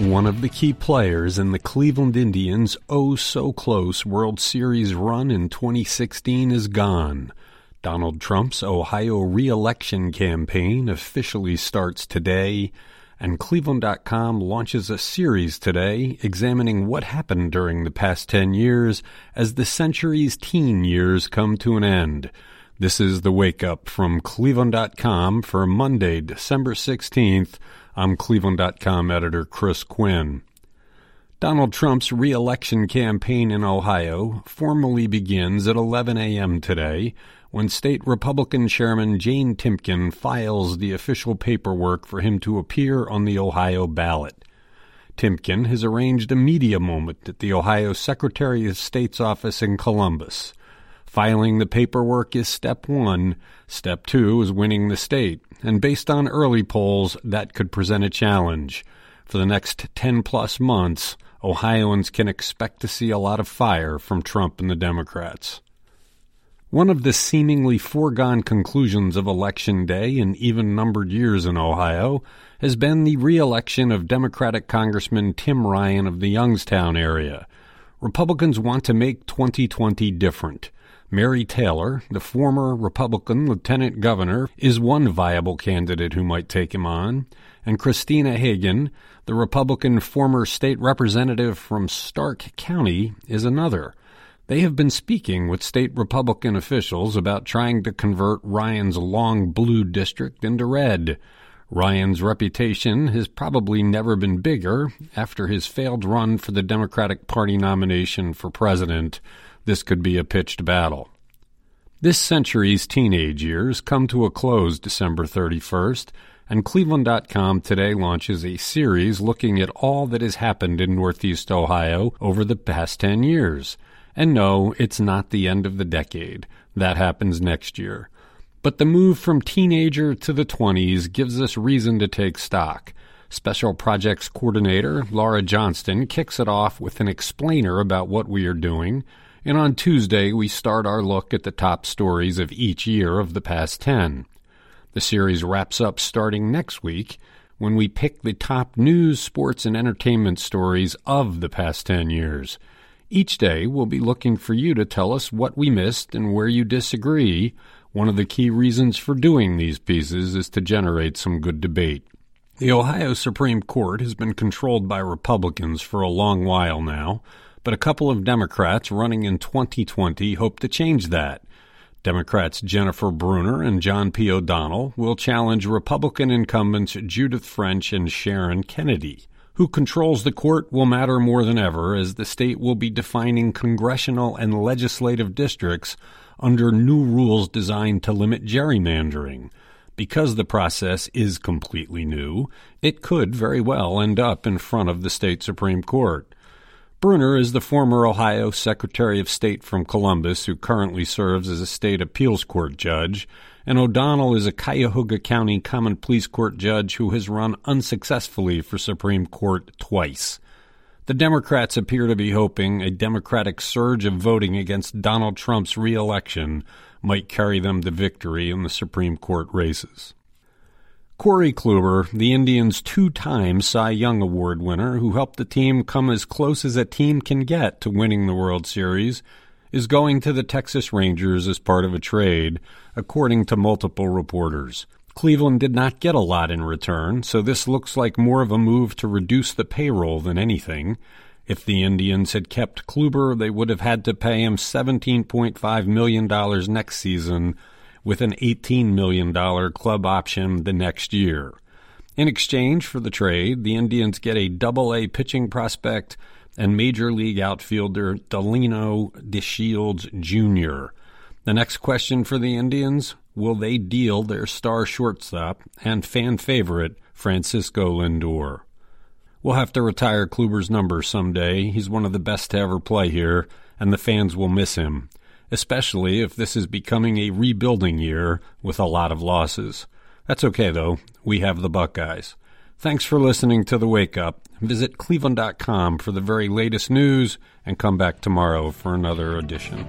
One of the key players in the Cleveland Indians' oh so close World Series run in 2016 is gone. Donald Trump's Ohio re-election campaign officially starts today, and Cleveland.com launches a series today examining what happened during the past 10 years as the century's teen years come to an end. This is the wake up from Cleveland.com for Monday, December 16th. I'm Cleveland.com editor Chris Quinn. Donald Trump's reelection campaign in Ohio formally begins at 11 a.m. today when state Republican Chairman Jane Timken files the official paperwork for him to appear on the Ohio ballot. Timken has arranged a media moment at the Ohio Secretary of State's office in Columbus. Filing the paperwork is step one. Step two is winning the state. And based on early polls, that could present a challenge. For the next 10 plus months, Ohioans can expect to see a lot of fire from Trump and the Democrats. One of the seemingly foregone conclusions of Election Day in even numbered years in Ohio has been the re-election of Democratic Congressman Tim Ryan of the Youngstown area. Republicans want to make 2020 different. Mary Taylor, the former Republican lieutenant governor, is one viable candidate who might take him on, and Christina Hagan, the Republican former state representative from Stark County, is another. They have been speaking with state Republican officials about trying to convert Ryan's long blue district into red. Ryan's reputation has probably never been bigger after his failed run for the Democratic Party nomination for president. This could be a pitched battle. This century's teenage years come to a close December 31st, and Cleveland.com today launches a series looking at all that has happened in Northeast Ohio over the past 10 years. And no, it's not the end of the decade. That happens next year. But the move from teenager to the 20s gives us reason to take stock. Special Projects Coordinator Laura Johnston kicks it off with an explainer about what we are doing and on Tuesday we start our look at the top stories of each year of the past 10. The series wraps up starting next week when we pick the top news, sports, and entertainment stories of the past 10 years. Each day we'll be looking for you to tell us what we missed and where you disagree. One of the key reasons for doing these pieces is to generate some good debate. The Ohio Supreme Court has been controlled by Republicans for a long while now but a couple of Democrats running in 2020 hope to change that. Democrats Jennifer Brunner and John P. O'Donnell will challenge Republican incumbents Judith French and Sharon Kennedy. Who controls the court will matter more than ever as the state will be defining congressional and legislative districts under new rules designed to limit gerrymandering. Because the process is completely new, it could very well end up in front of the state Supreme Court. Brunner is the former Ohio Secretary of State from Columbus who currently serves as a state appeals court judge, and O'Donnell is a Cuyahoga County Common Pleas Court judge who has run unsuccessfully for Supreme Court twice. The Democrats appear to be hoping a Democratic surge of voting against Donald Trump's reelection might carry them to victory in the Supreme Court races. Corey Kluber, the Indians' two time Cy Young Award winner, who helped the team come as close as a team can get to winning the World Series, is going to the Texas Rangers as part of a trade, according to multiple reporters. Cleveland did not get a lot in return, so this looks like more of a move to reduce the payroll than anything. If the Indians had kept Kluber, they would have had to pay him $17.5 million next season with an $18 million club option the next year. In exchange for the trade, the Indians get a double A pitching prospect and major league outfielder Delino DeShields Jr. The next question for the Indians will they deal their star shortstop and fan favorite Francisco Lindor? We'll have to retire Kluber's number someday. He's one of the best to ever play here, and the fans will miss him especially if this is becoming a rebuilding year with a lot of losses. That's okay, though. We have the Buckeyes. Thanks for listening to The Wake Up. Visit cleveland.com for the very latest news and come back tomorrow for another edition.